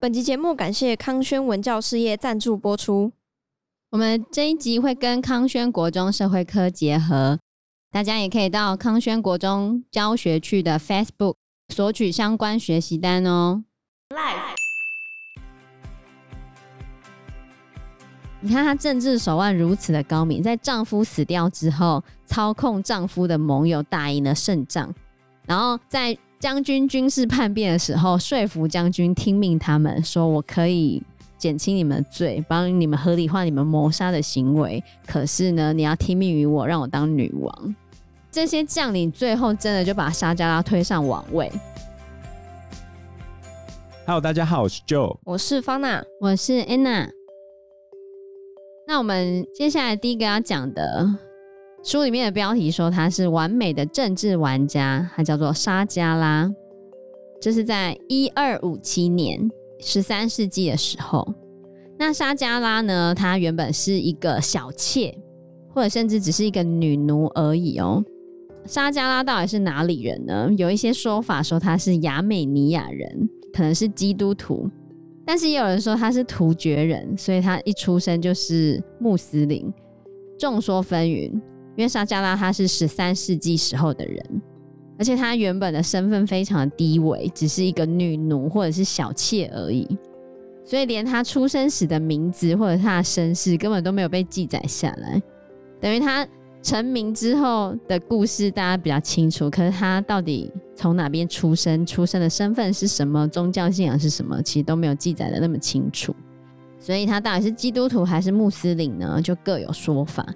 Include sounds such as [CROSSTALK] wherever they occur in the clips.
本集节目感谢康轩文教事业赞助播出。我们这一集会跟康轩国中社会科结合，大家也可以到康轩国中教学区的 Facebook 索取相关学习单哦。你看她政治手腕如此的高明，在丈夫死掉之后，操控丈夫的盟友打赢了胜仗，然后在。将军军事叛变的时候，说服将军听命他们，说我可以减轻你们的罪，帮你们合理化你们谋杀的行为。可是呢，你要听命于我，让我当女王。这些将领最后真的就把沙加拉推上王位。Hello，大家好，我是 Joe，我是方娜，我是 Anna。那我们接下来第一个要讲的。书里面的标题说他是完美的政治玩家，他叫做沙加拉。这是在一二五七年，十三世纪的时候。那沙加拉呢？她原本是一个小妾，或者甚至只是一个女奴而已哦。沙加拉到底是哪里人呢？有一些说法说她是亚美尼亚人，可能是基督徒，但是也有人说她是突厥人，所以她一出生就是穆斯林。众说纷纭。因为沙加拉她是十三世纪时候的人，而且她原本的身份非常的低微，只是一个女奴或者是小妾而已，所以连她出生时的名字或者她的身世根本都没有被记载下来。等于她成名之后的故事大家比较清楚，可是她到底从哪边出生，出生的身份是什么，宗教信仰是什么，其实都没有记载的那么清楚。所以她到底是基督徒还是穆斯林呢？就各有说法。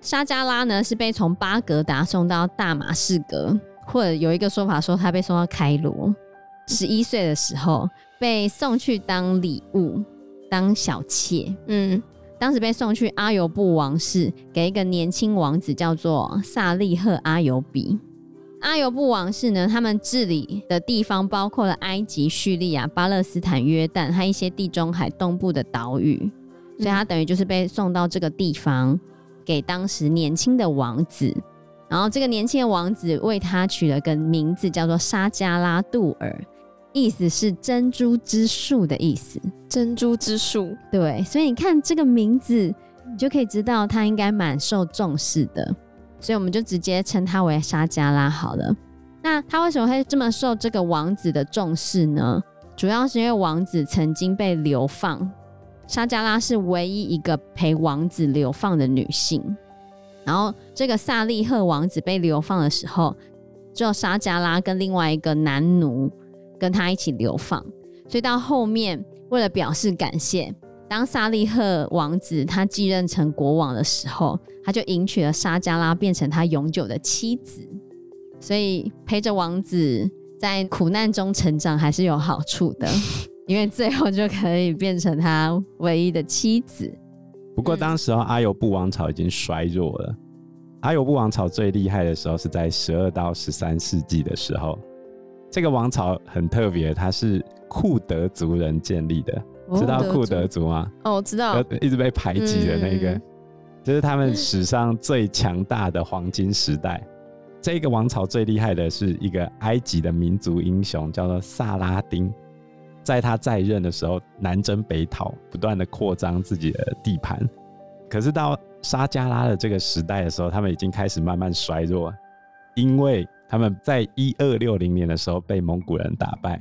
沙加拉呢，是被从巴格达送到大马士革，或者有一个说法说他被送到开罗。十一岁的时候被送去当礼物，当小妾。嗯，当时被送去阿尤布王室，给一个年轻王子叫做萨利赫阿尤比。阿尤布王室呢，他们治理的地方包括了埃及、叙利亚、巴勒斯坦、约旦和一些地中海东部的岛屿，所以他等于就是被送到这个地方。给当时年轻的王子，然后这个年轻的王子为他取了个名字，叫做沙加拉杜尔，意思是珍珠之树的意思。珍珠之树，对，所以你看这个名字，你就可以知道他应该蛮受重视的，所以我们就直接称他为沙加拉好了。那他为什么会这么受这个王子的重视呢？主要是因为王子曾经被流放。沙加拉是唯一一个陪王子流放的女性，然后这个萨利赫王子被流放的时候，只有沙加拉跟另外一个男奴跟他一起流放，所以到后面为了表示感谢，当萨利赫王子他继任成国王的时候，他就迎娶了沙加拉，变成他永久的妻子，所以陪着王子在苦难中成长还是有好处的。[LAUGHS] 因为最后就可以变成他唯一的妻子。不过当时候阿尤布王朝已经衰弱了。阿尤布王朝最厉害的时候是在十二到十三世纪的时候。这个王朝很特别，它是库德族人建立的。知道库德族吗？哦，我知道。一直被排挤的那个，嗯、[LAUGHS] 就是他们史上最强大的黄金时代。这个王朝最厉害的是一个埃及的民族英雄，叫做萨拉丁。在他在任的时候，南征北讨，不断的扩张自己的地盘。可是到沙加拉的这个时代的时候，他们已经开始慢慢衰弱，因为他们在一二六零年的时候被蒙古人打败，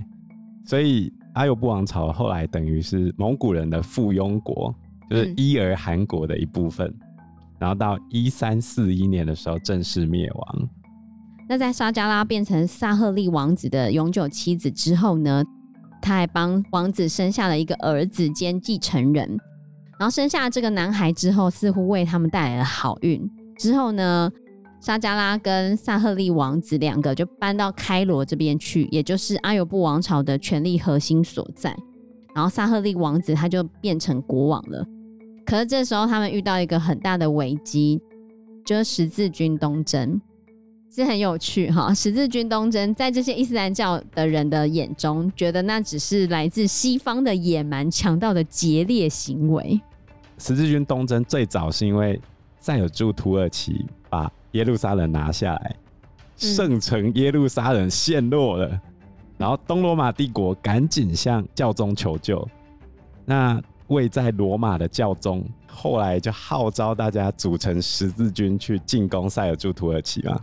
所以阿尤布王朝后来等于是蒙古人的附庸国，就是伊尔汗国的一部分。嗯、然后到一三四一年的时候正式灭亡。那在沙加拉变成萨赫利王子的永久妻子之后呢？他还帮王子生下了一个儿子兼继承人，然后生下这个男孩之后，似乎为他们带来了好运。之后呢，沙加拉跟萨赫利王子两个就搬到开罗这边去，也就是阿尤布王朝的权力核心所在。然后萨赫利王子他就变成国王了。可是这时候他们遇到一个很大的危机，就是十字军东征。是很有趣哈，十字军东征在这些伊斯兰教的人的眼中，觉得那只是来自西方的野蛮强盗的劫掠行为。十字军东征最早是因为塞尔柱土耳其把耶路撒冷拿下来，圣城耶路撒冷陷落了，然后东罗马帝国赶紧向教宗求救。那位在罗马的教宗后来就号召大家组成十字军去进攻塞尔柱土耳其嘛。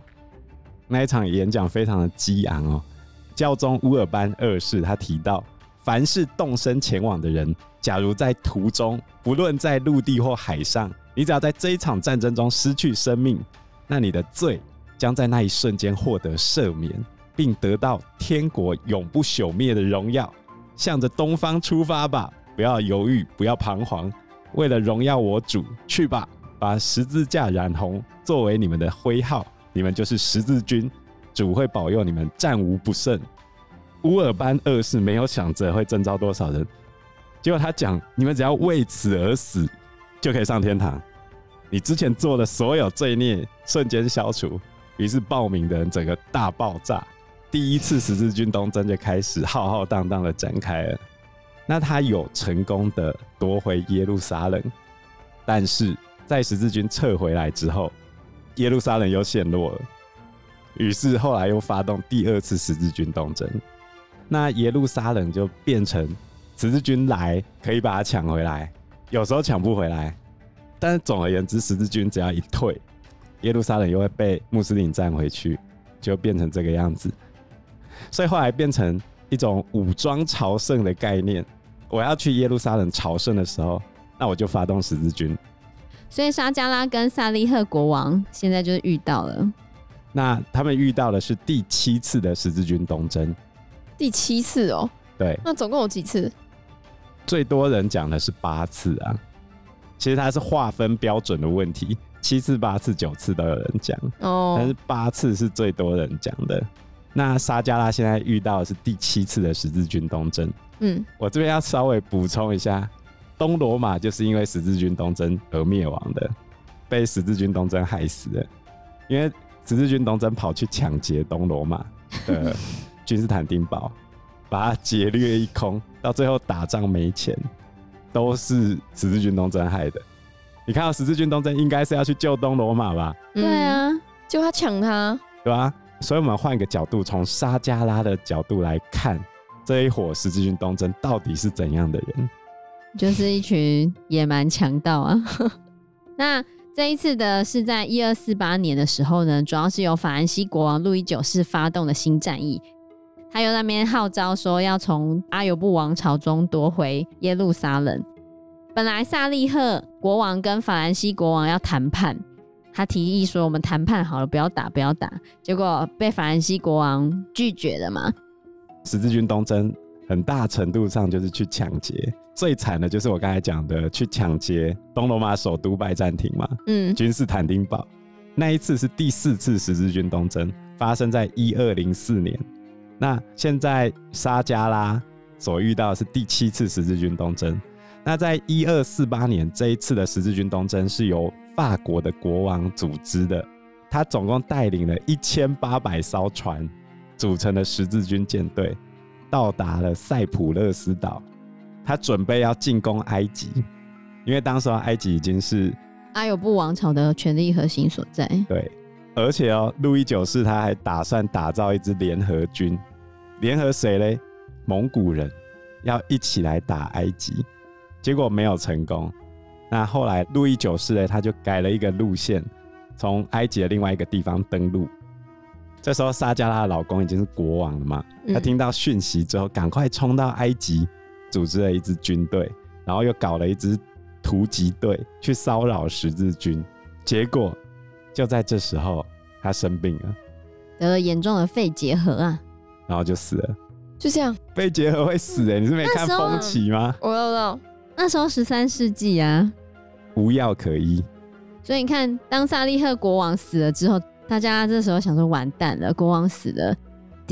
那一场演讲非常的激昂哦。教宗乌尔班二世他提到，凡是动身前往的人，假如在途中，不论在陆地或海上，你只要在这一场战争中失去生命，那你的罪将在那一瞬间获得赦免，并得到天国永不朽灭的荣耀。向着东方出发吧，不要犹豫，不要彷徨，为了荣耀我主，去吧，把十字架染红作为你们的徽号，你们就是十字军。主会保佑你们战无不胜。乌尔班二世没有想着会征召多少人，结果他讲：你们只要为此而死，就可以上天堂。你之前做的所有罪孽瞬间消除。于是报名的人整个大爆炸，第一次十字军东征就开始浩浩荡荡的展开了。那他有成功的夺回耶路撒冷，但是在十字军撤回来之后，耶路撒冷又陷落了。于是后来又发动第二次十字军东征，那耶路撒冷就变成十字军来可以把它抢回来，有时候抢不回来。但是总而言之，十字军只要一退，耶路撒冷又会被穆斯林占回去，就变成这个样子。所以后来变成一种武装朝圣的概念。我要去耶路撒冷朝圣的时候，那我就发动十字军。所以沙加拉跟萨利赫国王现在就是遇到了。那他们遇到的是第七次的十字军东征，第七次哦。对，那总共有几次？最多人讲的是八次啊。其实它是划分标准的问题，七次、八次、九次都有人讲哦，但是八次是最多人讲的。那沙加拉现在遇到的是第七次的十字军东征。嗯，我这边要稍微补充一下，东罗马就是因为十字军东征而灭亡的，被十字军东征害死的，因为。十字军东征跑去抢劫东罗马的 [LAUGHS] 君士坦丁堡，把它劫掠一空，到最后打仗没钱，都是十字军东征害的。你看到十字军东征应该是要去救东罗马吧？对啊，就他抢他，对吧？所以我们换一个角度，从沙加拉的角度来看，这一伙十字军东征到底是怎样的人？就是一群野蛮强盗啊！[LAUGHS] 那。这一次的是在一二四八年的时候呢，主要是由法兰西国王路易九世发动的新战役。他又那边号召说要从阿尤布王朝中夺回耶路撒冷。本来萨利赫国王跟法兰西国王要谈判，他提议说我们谈判好了，不要打，不要打。结果被法兰西国王拒绝了嘛。十字军东征很大程度上就是去抢劫。最惨的就是我刚才讲的，去抢劫东罗马首都拜占庭嘛，嗯，君士坦丁堡那一次是第四次十字军东征，发生在一二零四年。那现在沙加拉所遇到的是第七次十字军东征。那在一二四八年这一次的十字军东征是由法国的国王组织的，他总共带领了一千八百艘船组成的十字军舰队，到达了塞浦路斯岛。他准备要进攻埃及，因为当时埃及已经是阿尤布王朝的权力核心所在。对，而且哦，路易九世他还打算打造一支联合军，联合谁嘞？蒙古人要一起来打埃及，结果没有成功。那后来路易九世呢，他就改了一个路线，从埃及的另外一个地方登陆。这时候沙加拉的老公已经是国王了嘛，他听到讯息之后，赶快冲到埃及。组织了一支军队，然后又搞了一支突击队去骚扰十字军，结果就在这时候他生病了，得了严重的肺结核啊，然后就死了。就这样，肺结核会死哎、欸？你是没看风起吗？我知道，那时候十三世纪啊，无药可医。所以你看，当萨利赫国王死了之后，大家这时候想说完蛋了，国王死了。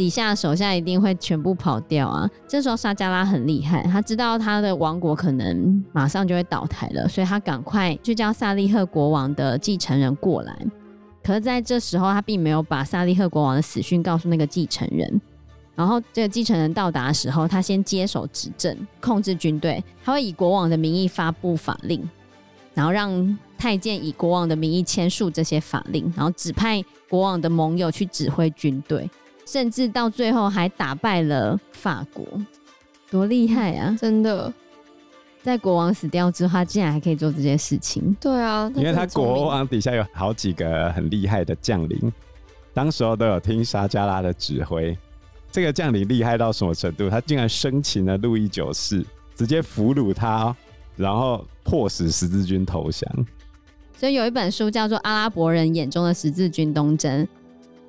底下手下一定会全部跑掉啊！这时候沙加拉很厉害，他知道他的王国可能马上就会倒台了，所以他赶快去叫萨利赫国王的继承人过来。可是在这时候，他并没有把萨利赫国王的死讯告诉那个继承人。然后这个继承人到达的时候，他先接手执政，控制军队。他会以国王的名义发布法令，然后让太监以国王的名义签署这些法令，然后指派国王的盟友去指挥军队。甚至到最后还打败了法国，多厉害啊！真的，在国王死掉之后，他竟然还可以做这些事情。对啊，因为他国王底下有好几个很厉害的将领，当时候都有听沙加拉的指挥。这个将领厉害到什么程度？他竟然生擒了路易九世，直接俘虏他，然后迫使十字军投降。所以有一本书叫做《阿拉伯人眼中的十字军东征》，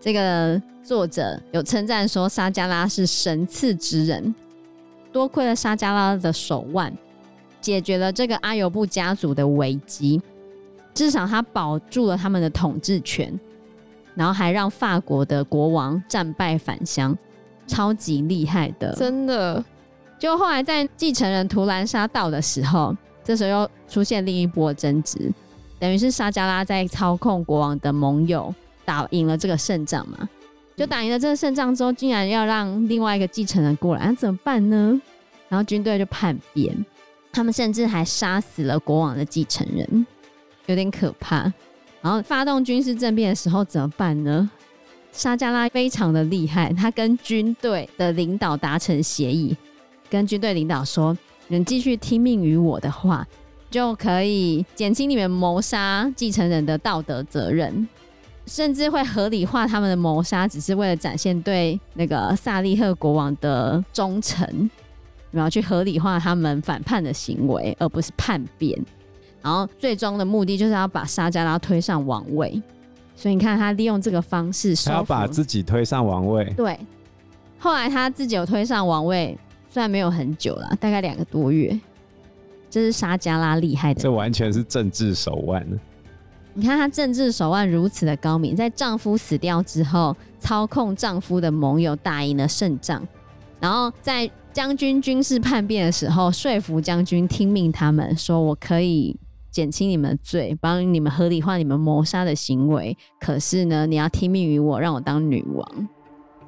这个作者有称赞说沙加拉是神赐之人，多亏了沙加拉的手腕，解决了这个阿尤布家族的危机，至少他保住了他们的统治权，然后还让法国的国王战败返乡。超级厉害的，真的。就后来在继承人图兰沙到的时候，这时候又出现另一波争执，等于是沙加拉在操控国王的盟友，打赢了这个胜仗嘛。就打赢了这个胜仗之后，竟然要让另外一个继承人过来，那、啊、怎么办呢？然后军队就叛变，他们甚至还杀死了国王的继承人，有点可怕。然后发动军事政变的时候怎么办呢？沙加拉非常的厉害，他跟军队的领导达成协议，跟军队领导说：“你们继续听命于我的话，就可以减轻你们谋杀继承人的道德责任，甚至会合理化他们的谋杀，只是为了展现对那个萨利赫国王的忠诚，然后去合理化他们反叛的行为，而不是叛变。然后最终的目的就是要把沙加拉推上王位。”所以你看，他利用这个方式，他要把自己推上王位。对，后来他自己有推上王位，虽然没有很久了，大概两个多月。这是沙加拉厉害的，这完全是政治手腕。你看她政治手腕如此的高明，在丈夫死掉之后，操控丈夫的盟友打赢了胜仗，然后在将军军事叛变的时候，说服将军听命他们，说我可以。减轻你们的罪，帮你们合理化你们谋杀的行为。可是呢，你要听命于我，让我当女王。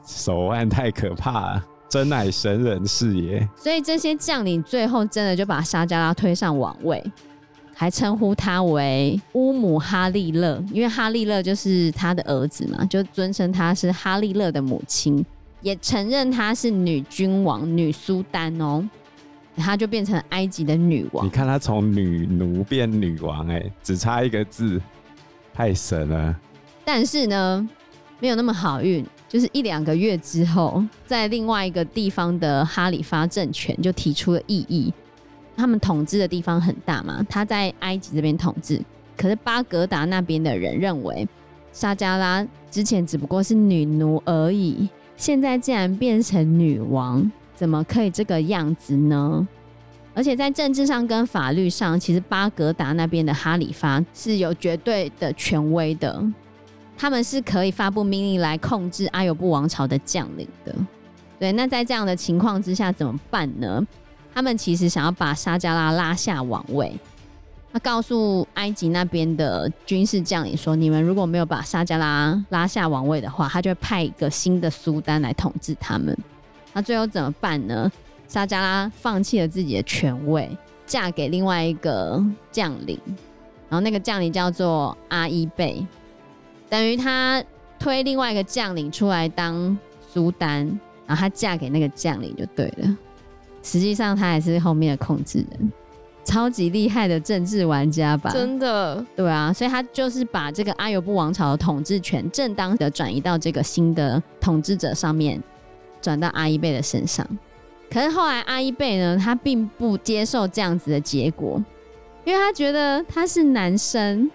手腕太可怕了，真乃神人是也。所以这些将领最后真的就把沙加拉推上王位，还称呼他为乌姆哈利勒，因为哈利勒就是他的儿子嘛，就尊称他是哈利勒的母亲，也承认他是女君王、女苏丹哦。她就变成埃及的女王。你看她从女奴变女王，哎，只差一个字，太神了。但是呢，没有那么好运。就是一两个月之后，在另外一个地方的哈里发政权就提出了异议。他们统治的地方很大嘛，他在埃及这边统治，可是巴格达那边的人认为，沙加拉之前只不过是女奴而已，现在竟然变成女王。怎么可以这个样子呢？而且在政治上跟法律上，其实巴格达那边的哈里发是有绝对的权威的，他们是可以发布命令来控制阿尤布王朝的将领的。对，那在这样的情况之下怎么办呢？他们其实想要把沙加拉拉下王位，他告诉埃及那边的军事将领说：“你们如果没有把沙加拉拉下王位的话，他就会派一个新的苏丹来统治他们。”那最后怎么办呢？沙加拉放弃了自己的权位，嫁给另外一个将领，然后那个将领叫做阿伊贝，等于他推另外一个将领出来当苏丹，然后他嫁给那个将领就对了。实际上他还是后面的控制人，超级厉害的政治玩家吧？真的，对啊，所以他就是把这个阿尤布王朝的统治权正当的转移到这个新的统治者上面。转到阿伊贝的身上，可是后来阿伊贝呢，他并不接受这样子的结果，因为他觉得他是男生，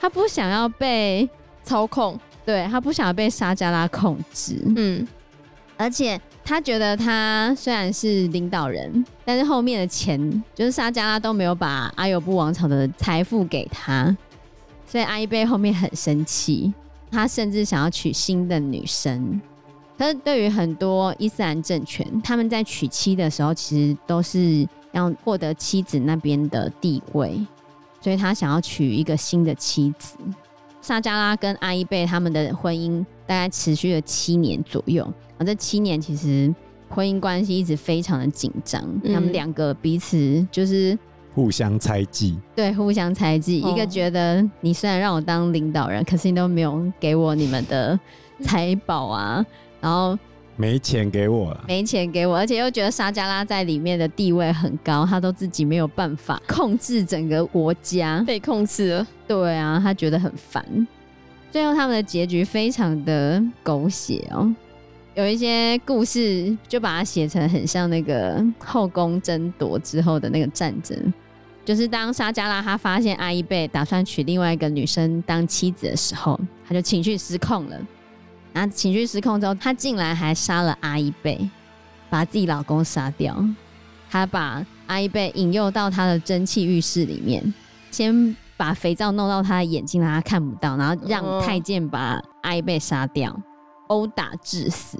他不想要被操控，对，他不想要被沙加拉控制，嗯，而且他觉得他虽然是领导人，但是后面的钱就是沙加拉都没有把阿尤布王朝的财富给他，所以阿伊贝后面很生气，他甚至想要娶新的女生。可是对于很多伊斯兰政权，他们在娶妻的时候，其实都是要获得妻子那边的地位，所以他想要娶一个新的妻子。沙加拉跟阿伊贝他们的婚姻大概持续了七年左右，而这七年其实婚姻关系一直非常的紧张，嗯、他们两个彼此就是互相猜忌，对，互相猜忌。哦、一个觉得你虽然让我当领导人，可是你都没有给我你们的财宝啊。然后没钱给我了，没钱给我，而且又觉得沙加拉在里面的地位很高，他都自己没有办法控制整个国家，被控制了。对啊，他觉得很烦。最后他们的结局非常的狗血哦，有一些故事就把它写成很像那个后宫争夺之后的那个战争。就是当沙加拉他发现阿伊贝打算娶另外一个女生当妻子的时候，他就情绪失控了。然后情绪失控之后，他竟然还杀了阿伊贝，把自己老公杀掉。他把阿伊贝引诱到他的蒸汽浴室里面，先把肥皂弄到他的眼睛，让他看不到，然后让太监把阿伊贝杀掉，殴打致死。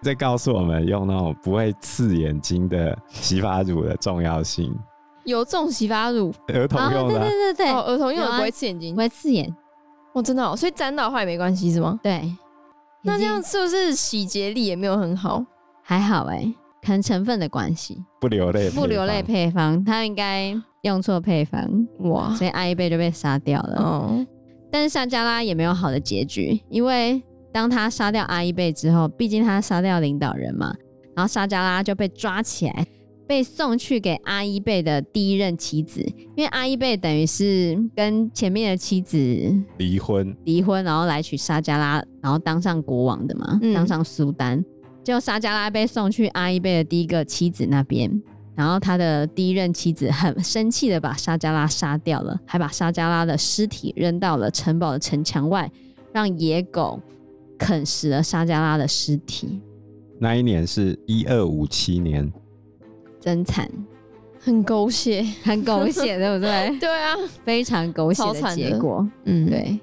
这告诉我们用那种不会刺眼睛的洗发乳的重要性。有这种洗发乳，儿童用的、对对对对，哦，儿童用的不会刺眼睛，不会刺眼。哦，真的哦，所以沾到的话也没关系是吗？对。那这样是不是洗洁力也没有很好？还好哎、欸，可能成分的关系。不流泪，不流泪配方，他应该用错配方哇，所以阿伊贝就被杀掉了。哦。但是沙加拉也没有好的结局，因为当他杀掉阿伊贝之后，毕竟他杀掉领导人嘛，然后沙加拉就被抓起来。被送去给阿伊贝的第一任妻子，因为阿伊贝等于是跟前面的妻子离婚，离婚，然后来娶沙加拉，然后当上国王的嘛，当上苏丹。结果沙加拉被送去阿伊贝的第一个妻子那边，然后他的第一任妻子很生气的把沙加拉杀掉了，还把沙加拉的尸体扔到了城堡的城墙外，让野狗啃食了沙加拉的尸体。那一年是一二五七年。真惨，很狗血，很狗血，对不对？[LAUGHS] 对啊，非常狗血的结果。嗯，对。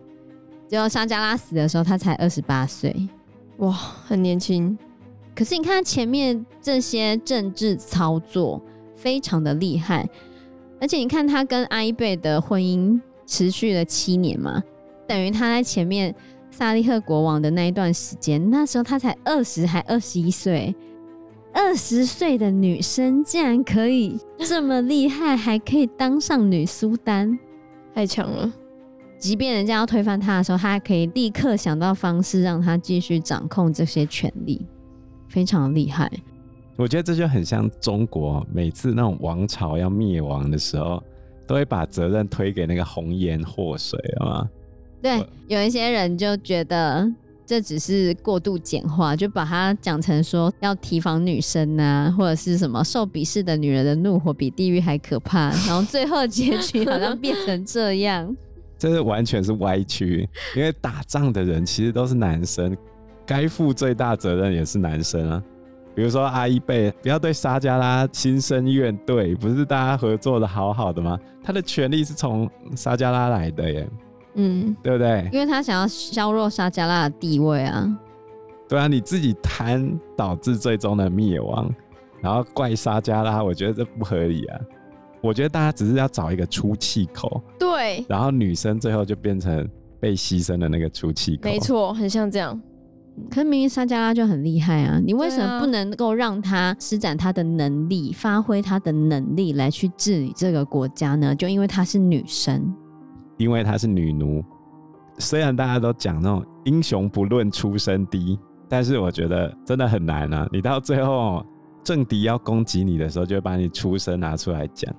最后沙加拉死的时候，他才二十八岁，哇，很年轻。可是你看他前面这些政治操作非常的厉害，而且你看他跟阿伊贝的婚姻持续了七年嘛，等于他在前面萨利赫国王的那一段时间，那时候他才二十还二十一岁。二十岁的女生竟然可以这么厉害，还可以当上女苏丹，太强了！即便人家要推翻他的时候，他还可以立刻想到方式让她继续掌控这些权力，非常厉害。我觉得这就很像中国，每次那种王朝要灭亡的时候，都会把责任推给那个红颜祸水，好吗？对，有一些人就觉得。这只是过度简化，就把它讲成说要提防女生啊，或者是什么受鄙视的女人的怒火比地狱还可怕，然后最后结局好像变成这样，[LAUGHS] 这是完全是歪曲。因为打仗的人其实都是男生，该负最大责任也是男生啊。比如说阿伊贝，不要对沙加拉心生怨怼，不是大家合作的好好的吗？他的权利是从沙加拉来的耶。嗯，对不对？因为他想要削弱沙加拉的地位啊。对啊，你自己贪导致最终的灭亡，然后怪沙加拉，我觉得这不合理啊。我觉得大家只是要找一个出气口。对。然后女生最后就变成被牺牲的那个出气口。没错，很像这样。可是明明沙加拉就很厉害啊，你为什么不能够让他施展他的能力，发挥他的能力来去治理这个国家呢？就因为她是女生。因为她是女奴，虽然大家都讲那种英雄不论出身低，但是我觉得真的很难啊！你到最后政敌要攻击你的时候，就会把你出身拿出来讲，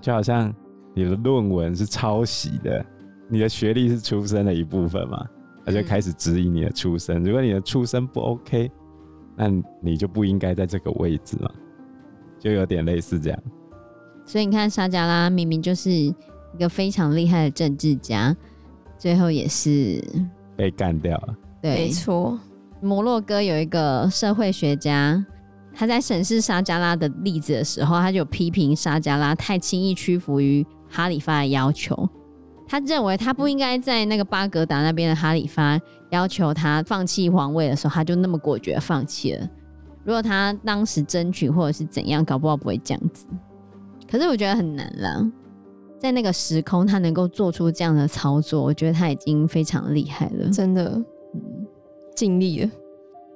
就好像你的论文是抄袭的，你的学历是出身的一部分嘛，他就开始质疑你的出身。如果你的出身不 OK，那你就不应该在这个位置嘛，就有点类似这样。所以你看沙加拉明明就是。一个非常厉害的政治家，最后也是被干掉了。对，没错。摩洛哥有一个社会学家，他在审视沙加拉的例子的时候，他就批评沙加拉太轻易屈服于哈里发的要求。他认为他不应该在那个巴格达那边的哈里发要求他放弃皇位的时候，他就那么果决放弃了。如果他当时争取或者是怎样，搞不好不会这样子。可是我觉得很难了。在那个时空，他能够做出这样的操作，我觉得他已经非常厉害了，真的，嗯，尽力了。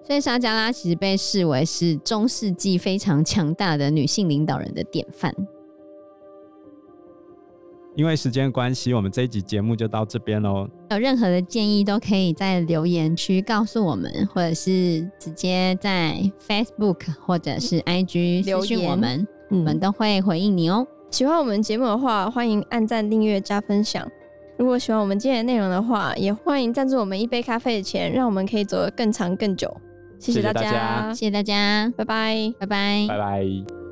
所以沙加拉其实被视为是中世纪非常强大的女性领导人的典范。因为时间关系，我们这一集节目就到这边喽。有任何的建议都可以在留言区告诉我们，或者是直接在 Facebook 或者是 IG 留言我们，我们都会回应你哦。喜欢我们节目的话，欢迎按赞、订阅、加分享。如果喜欢我们今天的内容的话，也欢迎赞助我们一杯咖啡的钱，让我们可以走得更长更久。谢谢大家，谢谢大家，拜拜，拜拜，拜拜。